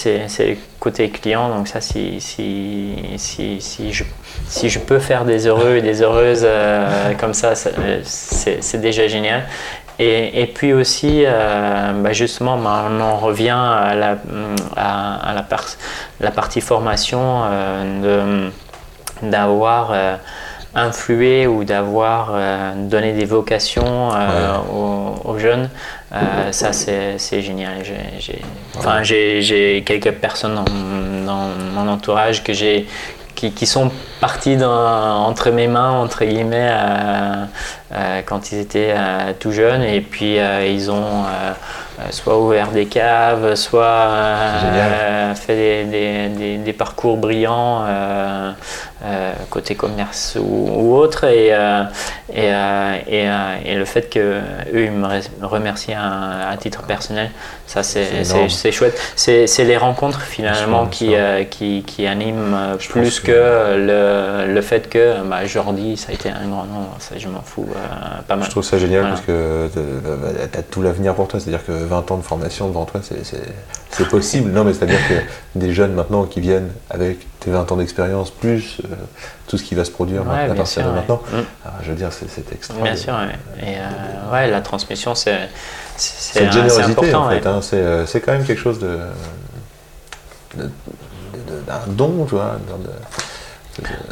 côté client. Donc ça, si, si, si, si, je, si je peux faire des heureux et des heureuses euh, comme ça, euh, c'est déjà génial. Et, et puis aussi, euh, bah justement, bah, on en revient à la, à, à la, par- la partie formation, euh, d'avoir influé ou d'avoir euh, donné des vocations euh, aux, aux jeunes. Euh, ça, c'est génial. J'ai quelques personnes dans, dans mon entourage que j'ai qui, qui sont partis dans- entre mes mains, entre guillemets, quand ils étaient euh, tout jeunes. Et puis, euh, ils ont euh, euh, soit ouvert des caves, soit euh, fait des, des- des- des parcours brillants euh, euh, côté commerce ou, ou autre. Et, euh, et, euh, et, euh, et le fait qu'eux, ils me re- me remercient à, à titre personnel, ça, C'est chouette. C'est les rencontres finalement qui, euh, qui, qui animent euh, Je plus que, que- le, le fait que bah, Jordi, ça a été un grand nom, ça, je m'en fous euh, pas mal. Je trouve ça génial Voilà. parce que tu as tout l'avenir pour toi. C'est-à-dire que 20 ans de formation devant toi, c'est- possible. Non, mais c'est-à-dire que des jeunes maintenant qui viennent avec tes 20 ans d'expérience, plus euh, tout ce qui va se produire Ouais, à partir sûr, de ouais. maintenant, Mm. ah, je veux dire, c'est c'est extra. Bien sûr, ouais. Et euh, ouais, la transmission, c'est Cette c'est générosité, en fait, hein, c'est euh, quand même quelque chose de. de- de- de- d'un don, tu vois. de-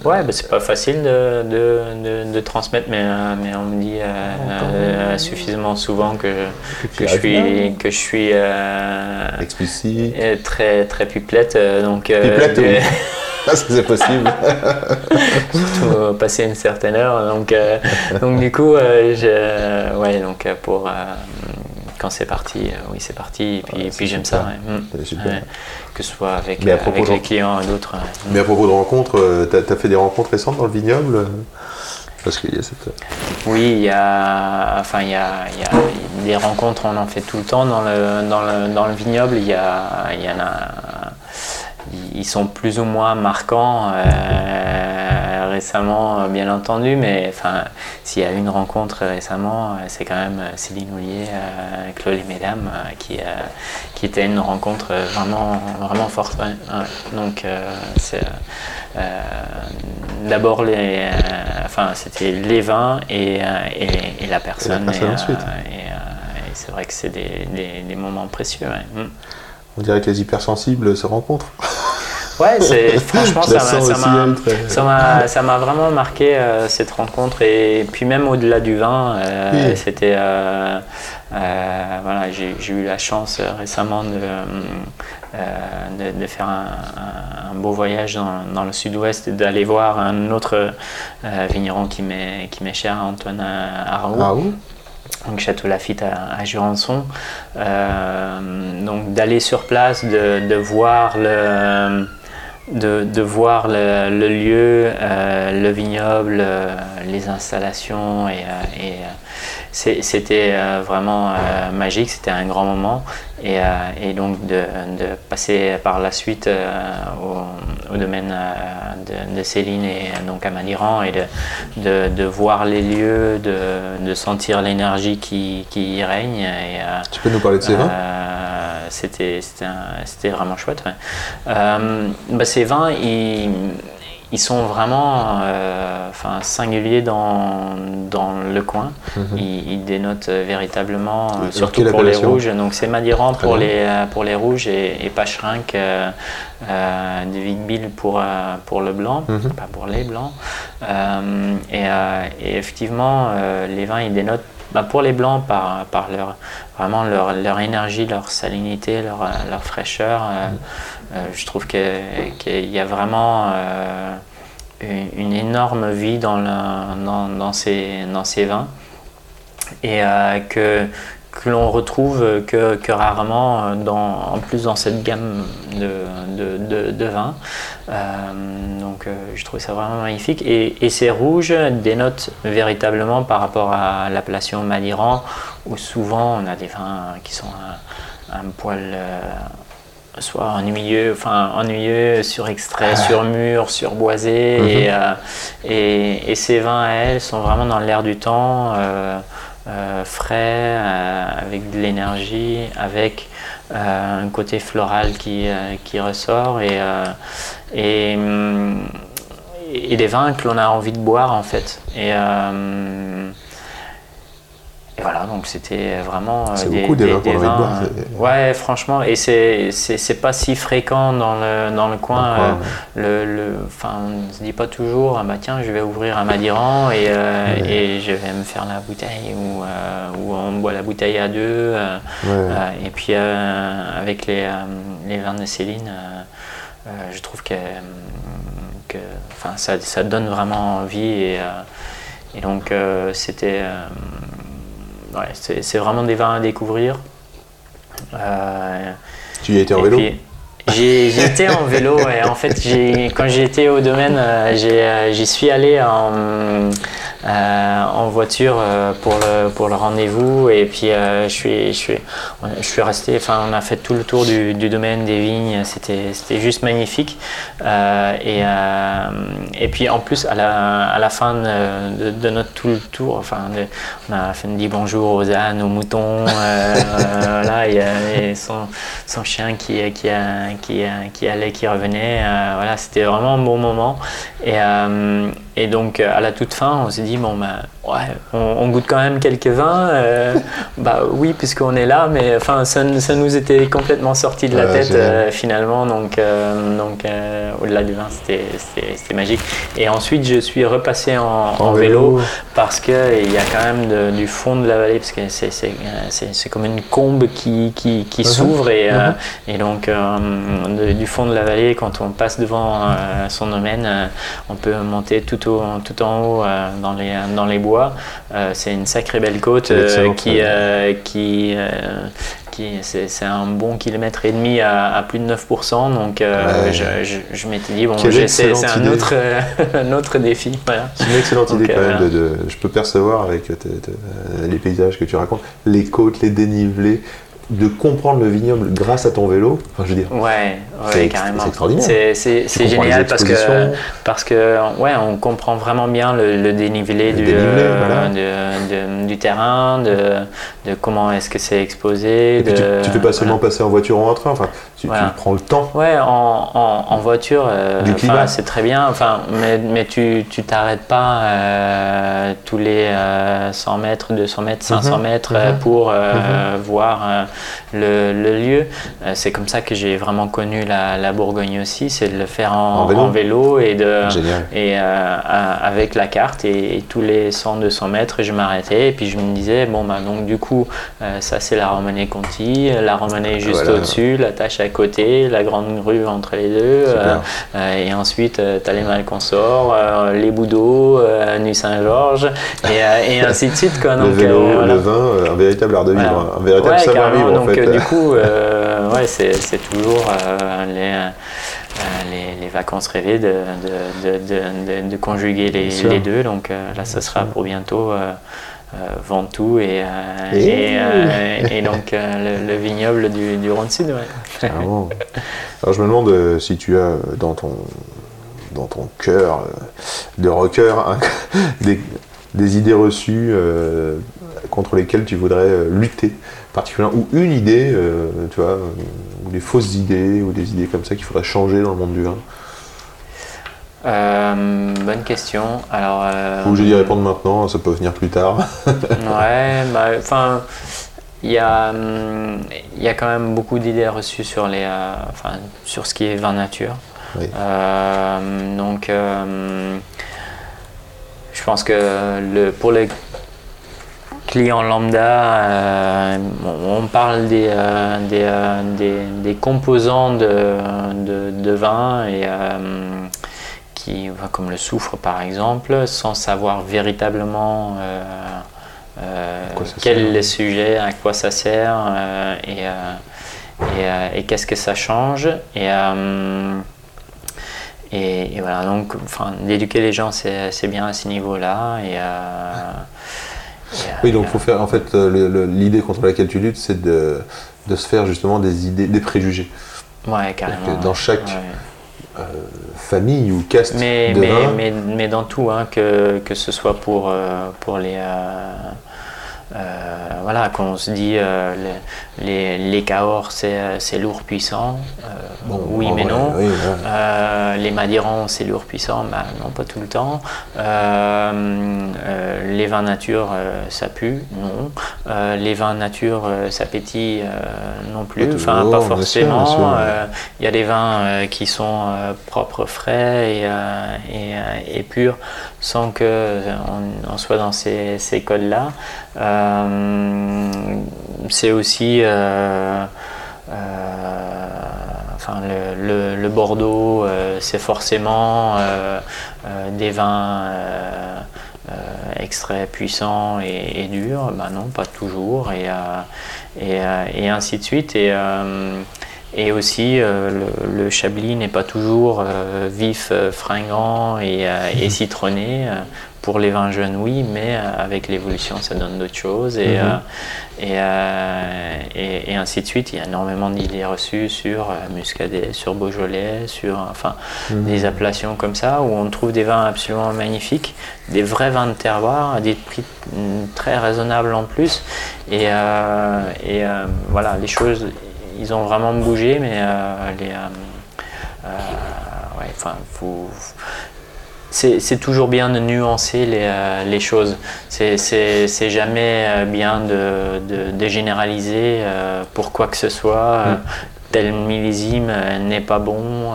Ouais, bah, c'est pas facile de, de, de, de transmettre, mais, euh, mais on me dit euh, euh, suffisamment souvent que, que, je, suis, que je suis euh, explicite. euh, très, très pipelette. euh, donc, euh, Pipelette, de- oui. Ah, c'est possible. surtout euh, passer une certaine heure. Donc, euh, donc du coup, euh, je, ouais, donc euh, pour euh, quand c'est parti, euh, oui, c'est parti. Et puis, Ouais, j'aime ça. ouais. Mm. C'est super. Ouais. Que ce soit avec, euh, avec les clients et d'autres. ouais. Mais à propos de rencontres, euh, t'as as fait des rencontres récentes dans le vignoble? Euh, Parce qu'il y a cette. Oui, il y a, enfin, il y a, il y a des rencontres, on en fait tout le temps dans le, dans le, dans le vignoble. Il y, a, il y en a, ils sont plus ou moins marquants euh, récemment, euh, bien entendu, mais enfin, s'il y a une rencontre récemment, euh, c'est quand même Céline euh, Claude et Mesdames, euh, qui, qui était une rencontre vraiment, vraiment forte. Donc, c'est d'abord les, enfin, c'était les vins et, et, et la personne. personne et, ensuite. et, euh, et c'est vrai que c'est des, des, des moments précieux. ouais. Mm. On dirait que les hypersensibles se rencontrent. Ouais, c'est franchement ça m'a sens ça m'a ça m'a ça m'a vraiment marqué euh, cette rencontre et puis même au-delà du vin, euh, Oui. c'était euh, voilà j'ai j'ai eu la chance récemment de, de, de faire un, un- beau voyage dans, dans le sud-ouest et d'aller voir un autre vigneron qui m'est qui m'est cher, Antoine Araou Ah oui donc Château Lafitte à, à Jurançon. Euh, donc d'aller sur place, de, de voir le, de, de voir le, lieu, euh, le vignoble, euh, les installations et, euh, c'était euh, vraiment euh, magique, c'était un grand moment et, euh, et donc de, de passer par la suite au, au domaine de, de Céline et donc à Maliran et de, de, voir les lieux, de, de sentir l'énergie qui, qui y règne et, Tu peux nous parler de ces vins? C'était vraiment chouette. ouais. Euh, bah, ces vins, ils, ils sont vraiment euh, enfin, singuliers dans, dans le coin. Mhm. Ils, ils dénotent véritablement, euh, surtout pour les rouges. Donc c'est Madiran pour bien. les, euh, pour les rouges et, et euh, de Vigbil pour, pour le blanc, Mhm. pas pour les blancs. Et, et effectivement, les vins ils dénotent bah, pour les blancs par, leur, vraiment leur, leur énergie, leur salinité, leur, fraîcheur. euh, euh, je trouve qu'il y a vraiment euh, une, énorme vie dans, ces, vins et que, que l'on retrouve que, que rarement euh, dans, en plus dans cette gamme de, de, de- de vins. Euh, donc euh, je trouve ça vraiment magnifique. Et, et ces rouges dénotent véritablement par rapport à l'appellation Madiran où souvent on a des vins qui sont un, un poil... euh, soit ennuyeux, enfin ennuyeux, surextrait, surmûr, surboisé. Mhm. et, euh, et, et ces vins à elles sont vraiment dans l'air du temps, euh, euh, frais, euh, avec de l'énergie, avec euh, un côté floral qui, ressort et, hum, et des vins que l'on a envie de boire en fait. Et voilà, donc c'était vraiment euh, C'est beaucoup des des- des vins, boire, euh, Ouais, franchement, et c'est pas si fréquent dans le, dans le coin. Dans le coin, euh, le, le, enfin, on ne se dit pas toujours, ah bah tiens, je vais ouvrir un Madiran et, euh, Ouais. et je vais me faire la bouteille, ou, euh, ou on boit la bouteille à deux. Ouais. et puis avec les, les vins de Céline, je trouve que, que enfin, ça, ça donne vraiment envie. Et, et donc c'était, ouais, c'est vraiment des vins à découvrir. Euh, Tu y été en vélo été en vélo et en fait quand été au domaine euh, euh, j'y suis allé en, euh, en voiture euh, pour le, pour le rendez-vous et puis euh, je, suis, je, suis, je suis resté, enfin on a fait tout le tour du, du domaine des vignes, c'était, c'était juste magnifique et, et puis en plus à la, à la fin de, de- de notre tout le tour, enfin de- on a fait dit bonjour aux ânes, aux moutons, voilà, il y a et son, son chien qui, qui, a- qui, a- qui allait, qui revenait. voilà, c'était vraiment un bon moment. Et, et donc à la toute fin, on s'est dit bon ben ouais, on, on goûte quand même quelques vins. euh, bah oui, puisqu'on est là, mais enfin ça, ça nous était complètement sorti de la Ouais, tête euh, finalement. Donc, euh, donc au-delà du vin, c'était, magique. Et ensuite, je suis repassé en, en vélo parce qu'il y a quand même de- du fond de la vallée, parce que c'est, comme une combe qui, qui, qui Mhm. s'ouvre. Et, Mhm. et donc, de- du fond de la vallée, quand on passe devant son domaine, on peut monter tout, au, tout en haut dans, les, dans les bois. Euh, c'est une sacrée belle côte euh, qui, euh, qui, euh, qui c'est, c'est un bon kilomètre et demi à, à plus de 9%. Donc, euh, Ouais. je, je, je m'étais dit, bon, c'est un autre, euh, un autre défi. Voilà. C'est une excellente Donc, idée quand euh, même. De, de- je peux percevoir avec euh, les paysages que tu racontes, les côtes, les dénivelés, de comprendre le vignoble grâce à ton vélo. Enfin, je veux dire, Ouais, ouais, c'est extraordinaire. C'est, génial parce que, parce que ouais, on comprend vraiment bien le, le dénivelé, Le du, dénivelé, euh, voilà. de- de- du terrain, de, de comment est-ce que c'est exposé. et puis tu, tu fais pas seulement passer en voiture ou en train. Enfin, tu, tu prends le temps. Ouais, en, en, en voiture, euh, c'est très bien, enfin, mais, mais tu tu t'arrêtes pas euh, tous les euh, 100 mètres, 200 mètres, 500 Mhm, mètres mhm. pour euh, voir le, le lieu. C'est comme ça que j'ai vraiment connu la, la Bourgogne aussi, c'est de le faire en, En vélo. en vélo et de Génial. et euh, avec la carte et, et tous les 100-200 mètres je m'arrêtais et puis je me disais bon bah donc du coup euh, ça c'est la Romanée Conti, la Romanée juste Voilà. au-dessus, la tâche à côté, la grande rue entre les deux euh, et ensuite tu as les Malconsors, les Boudeaux, Nu Saint-Georges et, et ainsi de suite quoi. le Donc, vélo, voilà. le vin, un véritable art de vivre, Voilà. un véritable Ouais, savoir-vivre carrément. en donc fait. du coup, ouais, c'est, c'est toujours euh, les, euh, les, les vacances rêvées de, de, de, de- conjuguer les, les deux. Donc euh, là, ce sera pour bientôt euh, euh, Ventoux et, euh, Et- et, euh, et donc euh, le, le vignoble du, du Rhône-Sud. Ouais. Vraiment. Alors je me demande euh, si tu as euh, dans ton, dans ton cœur euh, de rocker hein, des, des idées reçues euh, contre lesquelles tu voudrais euh, lutter particulièrement, ou une idée, euh, tu vois, ou des fausses idées, ou des idées comme ça qu'il faudrait changer dans le monde du vin. Euh, bonne question. Alors, euh, Ou je dis répondre maintenant, ça peut venir plus tard. Ouais, bah, enfin, il y a, hum, y a quand même beaucoup d'idées reçues sur les, euh, enfin, sur ce qui est vin nature. Oui. Euh, donc, je pense que le, pour les clients lambda, euh, on parle des, euh, des, euh, des- des composants de, de, de vin et qui, comme le soufre par exemple, sans savoir véritablement quel est le sujet, à quoi ça sert et, et, et qu'est-ce que ça change. Et, et, et voilà, donc enfin, d'éduquer les gens, c'est c'est bien à ce niveau-là. Et, et, euh, Oui, donc faut faire. En fait, euh, l'idée contre laquelle tu luttes, c'est de, de se faire justement des idées, des préjugés. Ouais, carrément. dans chaque- Ouais. Famille ou caste Mais, de mais, vin. mais, mais dans tout, hein, que, que ce soit pour, euh, pour les. euh, euh, voilà, quand on se dit euh, les, Cahors, c'est euh, lourd, puissant. euh, Bon, oui, mais vrai, non. oui. Euh, les Madirans, c'est lourd, puissant. Bah, non, pas tout le temps. Euh, euh, les vins nature, euh, ça pue. Non. Euh, les vins nature, euh, ça pétille. euh, non plus. Pas Enfin, pas forcément. Euh, il y a des vins euh, qui sont euh, propres, frais et, euh, et, euh, et purs sans qu'on on, soit dans ces, codes-là. Euh, c'est aussi euh, euh, enfin, le, Bordeaux, c'est forcément des vins extraits puissants et, durs. Ben non, pas toujours. Et, et, et ainsi de suite. Et, et aussi, euh, le, le Chablis n'est pas toujours euh, vif, euh, fringant et, et citronné. Pour les vins jeunes, oui, mais avec l'évolution, ça donne d'autres choses. Et, Mhm. et, et, ainsi de suite. Il y a énormément d'idées reçues sur Muscadet, sur Beaujolais, sur enfin, Mhm. des appellations comme ça, où on trouve des vins absolument magnifiques, des vrais vins de terroir à des prix mm, très raisonnables en plus. Et, et voilà, les choses, ils ont vraiment bougé, mais euh, les, euh, euh, ouais, faut- c'est toujours bien de nuancer les, euh, les choses. C'est- jamais bien de, de- de généraliser euh, pour quoi que ce soit. Mm. Tel millésime euh, n'est pas bon.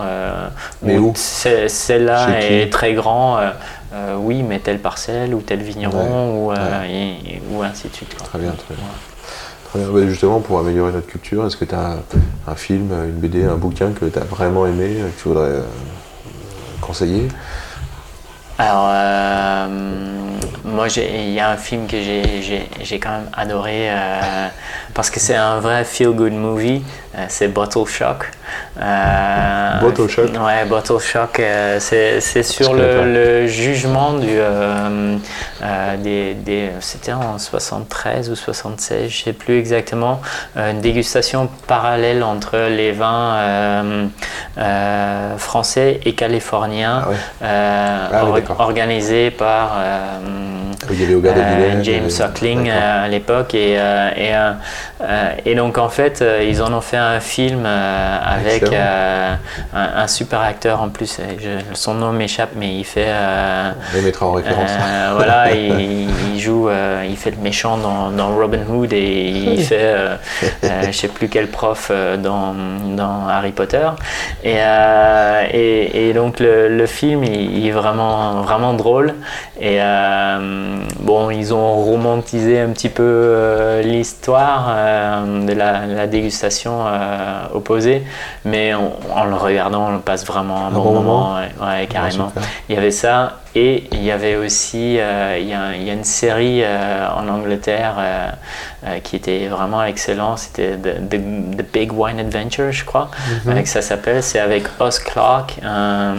Mais ou Celle-là est très grand. oui, mais telle parcelle ou tel vigneron ou, ouais. et- et- ou ainsi de suite. quoi. Très bien, très bien. Justement, pour améliorer notre culture, est-ce que tu as un film, une BD, un bouquin que tu as vraiment aimé, que tu voudrais euh, conseiller? Alors, euh, moi, il y a un film que j'ai- quand même adoré euh, parce que c'est un vrai feel-good movie. euh, c'est Bottle Shock. Bottle Shock? Ouais, Bottle Shock. c'est sur le, le jugement du, des, des- C'était en 73 ou 76, je sais plus exactement. une dégustation parallèle entre les vins français et californiens. Ah ouais. Ah. Organisé par euh, euh, James euh, Suckling à l'époque et, euh, et, et donc en fait ils en ont fait un film euh, avec euh, un, un super acteur en plus je- son nom m'échappe mais il fait euh, On les mettra en référence. euh, voilà, il, il joue, euh, il fait le méchant dans, dans Robin Hood et il fait, euh, euh, je sais plus quel prof euh, dans, dans Harry Potter. Et, euh, et, et donc le, le film, il, il est vraiment, vraiment drôle. Et euh, bon, ils ont romantisé un petit peu euh, l'histoire euh, de la, la dégustation opposée, mais on- en le regardant, on passe vraiment un, bon, bon moment. moment ouais, ouais, carrément. Il y avait ça et il y avait aussi euh, il, y a, il y a une série euh, en Angleterre euh, qui était vraiment excellent. C'était The, The- The Big Wine Adventure, je crois, que ça s'appelle. C'est avec Oz Clarke, un,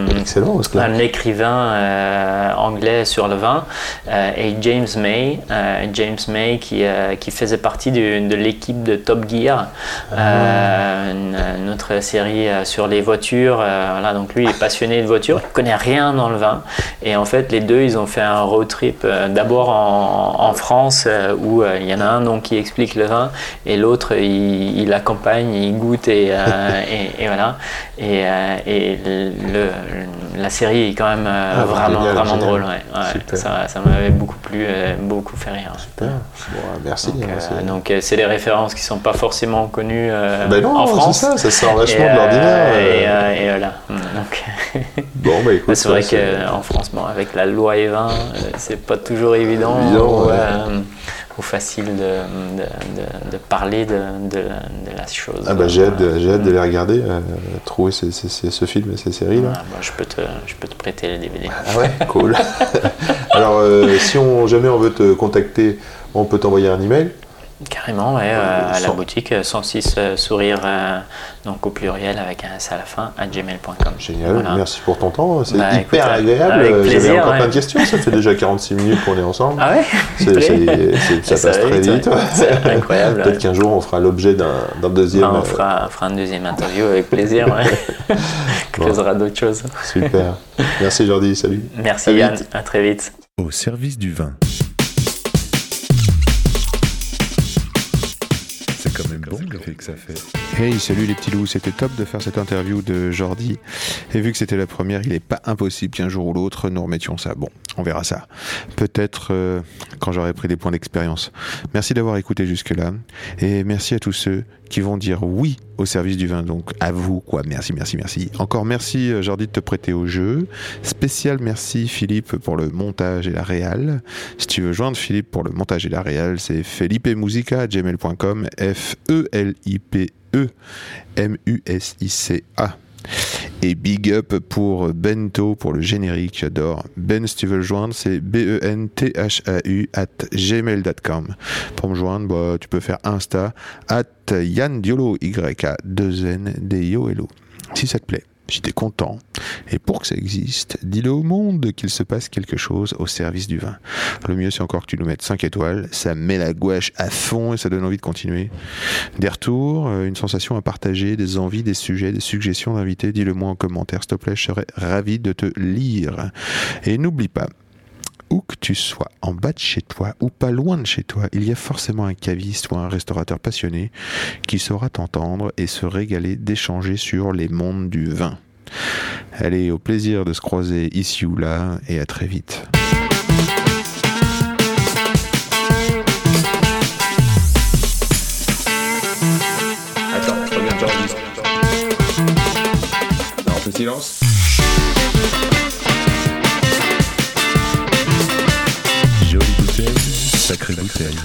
Oscar. un écrivain anglais sur le vin, et James May, James May qui, qui faisait partie du- de l'équipe de Top Gear, euh, une, une autre série sur les voitures. voilà, donc lui il est passionné de voitures, il connaît rien dans le vin, et en fait les deux ils ont fait un road trip euh, d'abord en, en France euh, où euh, il y en a un donc qui explique le vin et l'autre il, il accompagne, il goûte et, et, et voilà. Et, et le, la série est quand même Ah, vraiment, génial, vraiment génial. drôle. Ouais, ouais. Super. Ça, ça m'avait beaucoup plu, beaucoup fait rire. Super. Bon, merci. Donc, hein, euh, c'est- des références qui sont pas forcément connues euh, Ben non, en France. ça, ça sort vachement de l'ordinaire. Et, voilà. Donc, Bon, bah écoute, c'est vrai qu'en France, bon, avec la loi E20, euh, c'est pas toujours évident, Évident, ou, ouais. euh, ou facile de, de, parler de, la chose. Ah bah j'ai hâte, hâte de les regarder, euh, trouver ces- ces- ces- ce film et ces séries là. Voilà, bah, je, peux te, je peux te prêter les DVD. Ah ouais, cool. Alors si on jamais on veut te contacter, on peut t'envoyer un email. Carrément, ouais, euh, à la boutique euh, 106 euh, sourire, euh, donc au pluriel avec un S à la fin, à gmail.com. Génial, Voilà. merci pour ton temps, c'est Bah, hyper écoute, euh, agréable. J'avais encore ouais. plein de questions, ça fait déjà 46 minutes qu'on est ensemble. Ah ouais ça, Ça passe très vite, ouais. C'est incroyable, Peut-être ouais. qu'un jour on fera l'objet d'un deuxième. Bah, on, euh, fera, on fera une deuxième interview avec plaisir, ouais. On Bon. causera d'autres choses. Super. Merci Jordi, salut. Merci À Yann, vite. à très vite. Au service du vin. Hey, salut les petits loups, c'était top de faire cette interview de Jordi. Et vu que c'était la première, il n'est pas impossible qu'un jour ou l'autre nous remettions ça. Bon, on verra ça. Peut-être euh, quand j'aurai pris des points d'expérience. Merci d'avoir écouté jusque-là. Et merci à tous ceux qui vont dire oui au service du vin. Donc à vous, quoi. Merci, merci, merci. Encore merci euh, Jordi de te prêter au jeu. Spécial merci Philippe pour le montage et la réal. Si tu veux joindre Philippe pour le montage et la réal, c'est philippemusica@gmail.com. F-E-L-I-P-E M-U-S-I-C-A. Et big up pour Bento pour le générique, j'adore. Ben, si tu veux le joindre, c'est B-E-N-T-H-A-U at gmail.com. Pour me joindre, bah, tu peux faire Insta at Yann Diolo, Y-A 2 N D O L O. Si ça te plaît, t'es content, et pour que ça existe, dis-le au monde qu'il se passe quelque chose au service du vin. Le mieux, c'est encore que tu nous mettes 5 étoiles, ça met la gouache à fond et ça donne envie de continuer. Des retours, euh, une sensation à partager, des envies, des sujets, des suggestions d'invités, dis-le moi en commentaire, s'il te plaît, je serais ravi de te lire. Et n'oublie pas, où que tu sois, en bas de chez toi ou pas loin de chez toi, il y a forcément un caviste ou un restaurateur passionné qui saura t'entendre et se régaler d'échanger sur les mondes du vin. Allez, au plaisir de se croiser ici ou là et à très vite. Silence. bouteille, sacrée bouteille.